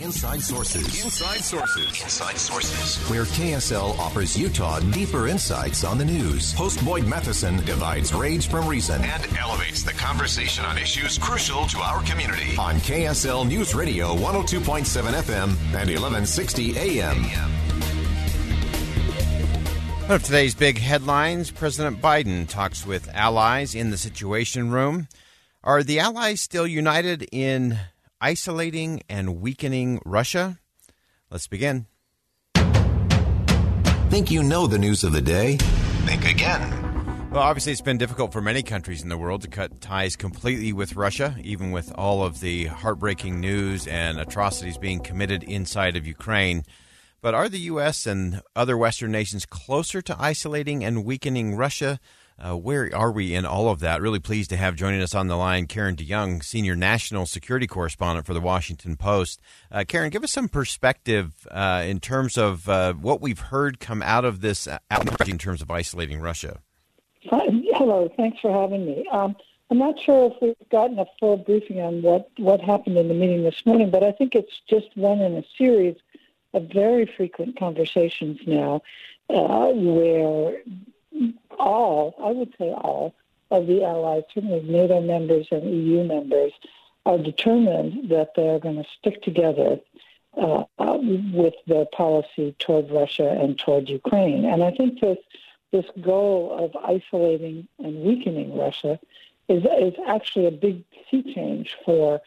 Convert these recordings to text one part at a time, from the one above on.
Inside Sources. Inside Sources. Inside Sources. Where KSL offers Utah deeper insights on the news. Host Boyd Matheson divides rage from reason and elevates the conversation on issues crucial to our community. On KSL News Radio 102.7 FM and 1160 AM. One of today's big headlines President Biden talks with allies in the Situation Room. Are the allies still united in isolating and weakening Russia? Let's begin. Think you know the news of the day? Think again. Well, obviously, it's been difficult for many countries in the world to cut ties completely with Russia, even with all of the heartbreaking news and atrocities being committed inside of Ukraine. But are the U.S. and other Western nations closer to isolating and weakening Russia? Uh, where are we in all of that? Really pleased to have joining us on the line Karen DeYoung, senior national security correspondent for the Washington Post. Uh, Karen, give us some perspective uh, in terms of uh, what we've heard come out of this uh, in terms of isolating Russia. Hello, thanks for having me. Um, I'm not sure if we've gotten a full briefing on what, what happened in the meeting this morning, but I think it's just one in a series of very frequent conversations now uh, where all, I would say all, of the allies, certainly NATO members and EU members, are determined that they're going to stick together uh, uh, with their policy toward Russia and toward Ukraine. And I think this this goal of isolating and weakening Russia is is actually a big sea change for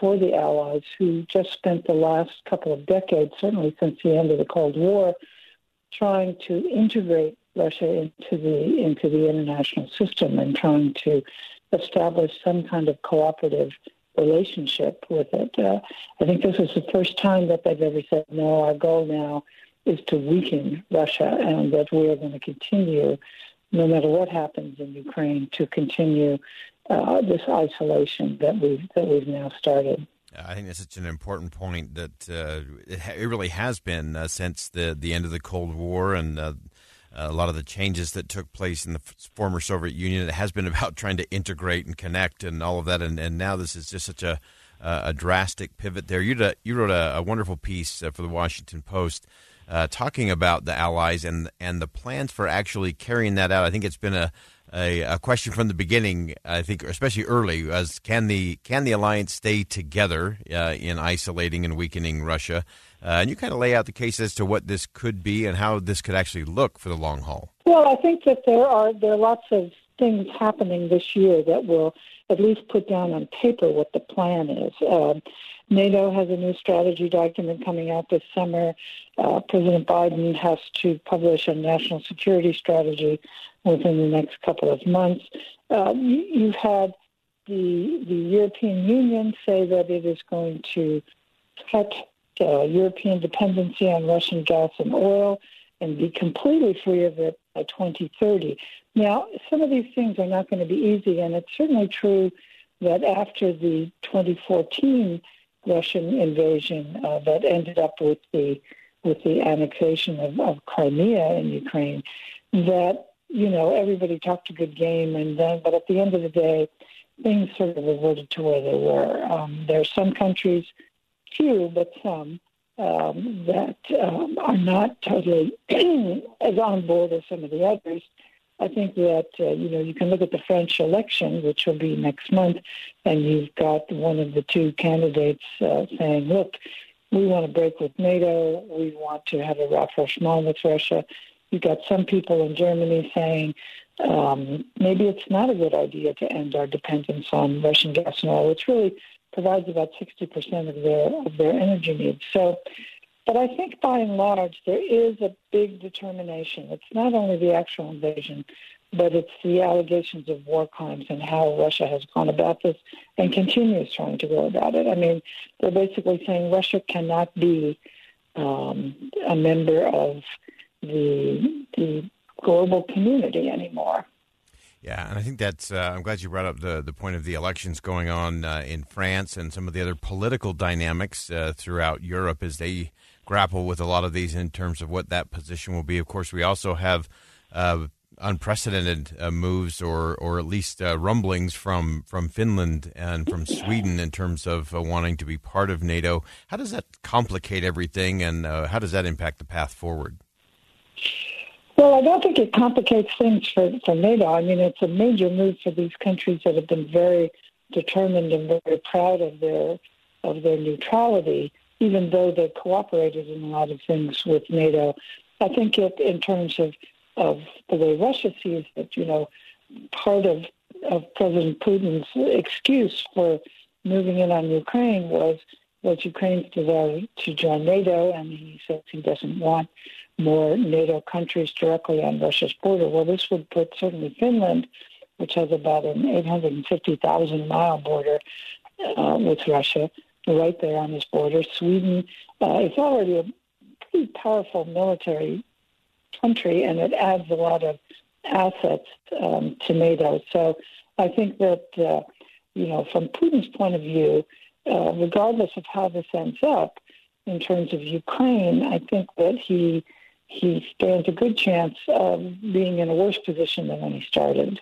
for the Allies who just spent the last couple of decades, certainly since the end of the Cold War, trying to integrate Russia into the into the international system and trying to establish some kind of cooperative relationship with it. Uh, I think this is the first time that they've ever said, no, our goal now is to weaken Russia and that we are going to continue, no matter what happens in Ukraine, to continue uh, this isolation that we've, that we've now started. I think that's such an important point that uh, it, ha- it, really has been uh, since the, the end of the Cold War and uh, a lot of the changes that took place in the former Soviet Union. It has been about trying to integrate and connect and all of that. And, and now this is just such a, a drastic pivot there. You, you wrote a, a wonderful piece uh, for the Washington Post uh, talking about the allies and, and the plans for actually carrying that out. I think it's been a, a, a, question from the beginning. I think, especially early, as can the can the alliance stay together uh, in isolating and weakening Russia? Uh, and you kind of lay out the case as to what this could be and how this could actually look for the long haul. Well, I think that there are there are lots of things happening this year that will at least put down on paper what the plan is. Um, NATO has a new strategy document coming out this summer. Uh, President Biden has to publish a national security strategy within the next couple of months. Uh, you've had the the European Union say that it is going to cut uh, European dependency on Russian gas and oil and be completely free of it by 2030. Now, some of these things are not going to be easy, and it's certainly true that after the 2014 Russian invasion uh, that ended up with the with the annexation of, of Crimea in Ukraine, that you know everybody talked a good game, and then but at the end of the day, things sort of reverted to where they were. Um, there are some countries few, but some, um, that um, are not totally as on board as some of the others. I think that uh, you know you can look at the French election, which will be next month, and you've got one of the two candidates uh, saying, "Look, we want to break with NATO, we want to have a rapprochement with Russia. You've got some people in Germany saying um, maybe it's not a good idea to end our dependence on Russian gas and oil, which really provides about 60% of their of their energy needs. So, but I think by and large there is a big determination. It's not only the actual invasion, but it's the allegations of war crimes and how Russia has gone about this and continues trying to go about it. I mean, they're basically saying Russia cannot be um, a member of the the global community anymore. Yeah, and I think that's. Uh, I'm glad you brought up the the point of the elections going on uh, in France and some of the other political dynamics uh, throughout Europe as they grapple with a lot of these in terms of what that position will be. Of course, we also have uh, unprecedented uh, moves or or at least uh, rumblings from from Finland and from Sweden in terms of wanting to be part of NATO. How does that complicate everything, and how does that impact the path forward? Well, I don't think it complicates things for, for NATO. I mean, it's a major move for these countries that have been very determined and very proud of their of their neutrality, even though they cooperated in a lot of things with NATO. I think it, in terms of of the way Russia sees it, you know, part of of President Putin's excuse for moving in on Ukraine was was Ukraine's desire to join NATO, and he says he doesn't want more NATO countries directly on Russia's border. Well, this would put certainly Finland, which has about an 850,000 mile border uh, with Russia, right there on this border. Sweden uh, is already a pretty powerful military country, and it adds a lot of assets um, to NATO. So I think that, uh, you know, from Putin's point of view, uh, regardless of how this ends up in terms of Ukraine, I think that he he stands a good chance of being in a worse position than when he started.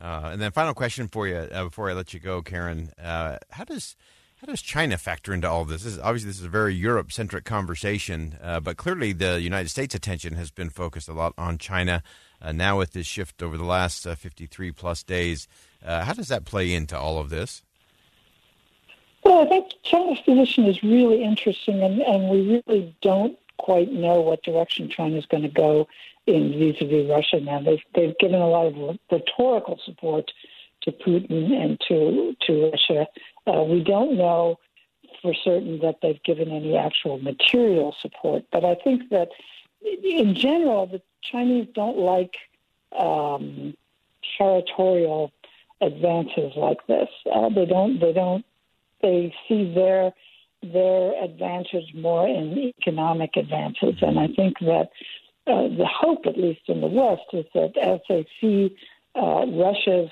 Uh, and then, final question for you uh, before I let you go, Karen. Uh, how does how does China factor into all this? this is, obviously, this is a very Europe centric conversation, uh, but clearly the United States' attention has been focused a lot on China. Uh, now, with this shift over the last uh, 53 plus days, how does that play into all of this? Well, I think China's position is really interesting, and, and we really don't quite know what direction China is going to go in vis-a-vis Russia now. They've, they've given a lot of rhetorical support to Putin and to to Russia. Uh, we don't know for certain that they've given any actual material support, but I think that in general, the Chinese don't like um, territorial advances like this. Uh, they don't. They don't they see their their advantage more in economic advances. And I think that uh, the hope, at least in the West, is that as they see uh, Russia's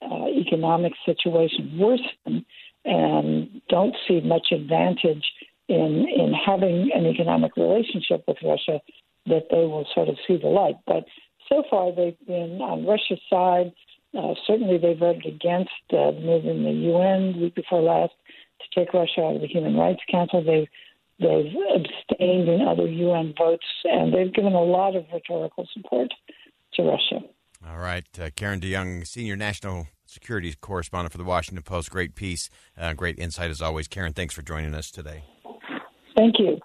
uh, economic situation worsen and don't see much advantage in in having an economic relationship with Russia, that they will sort of see the light. But so far, they've been on Russia's side. Uh, certainly, they voted against uh, moving the UN week before last to take Russia out of the Human Rights Council. They've they've abstained in other UN votes, and they've given a lot of rhetorical support to Russia. All right, uh, Karen DeYoung, senior national security correspondent for the Washington Post. Great piece, uh, great insight as always. Karen, thanks for joining us today. Thank you.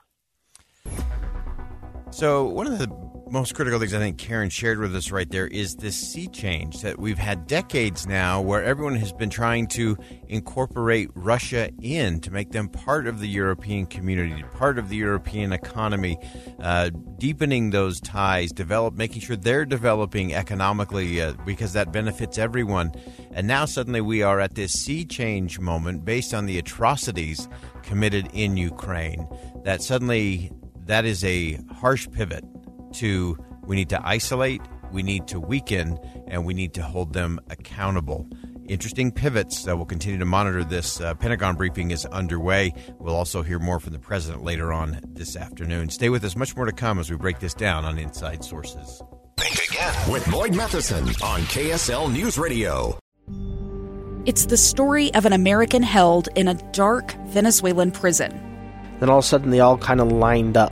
So, one of the most critical things I think Karen shared with us right there is this sea change that we've had decades now where everyone has been trying to incorporate Russia in to make them part of the European community, part of the European economy, uh, deepening those ties, develop, making sure they're developing economically uh, because that benefits everyone. And now suddenly we are at this sea change moment based on the atrocities committed in Ukraine that suddenly that is a harsh pivot to we need to isolate, we need to weaken, and we need to hold them accountable. Interesting pivots. Uh, we'll continue to monitor this. Uh, Pentagon briefing is underway. We'll also hear more from the president later on this afternoon. Stay with us. Much more to come as we break this down on Inside Sources. Think again with Boyd Matheson on KSL News Radio. It's the story of an American held in a dark Venezuelan prison. Then all of a sudden, they all kind of lined up.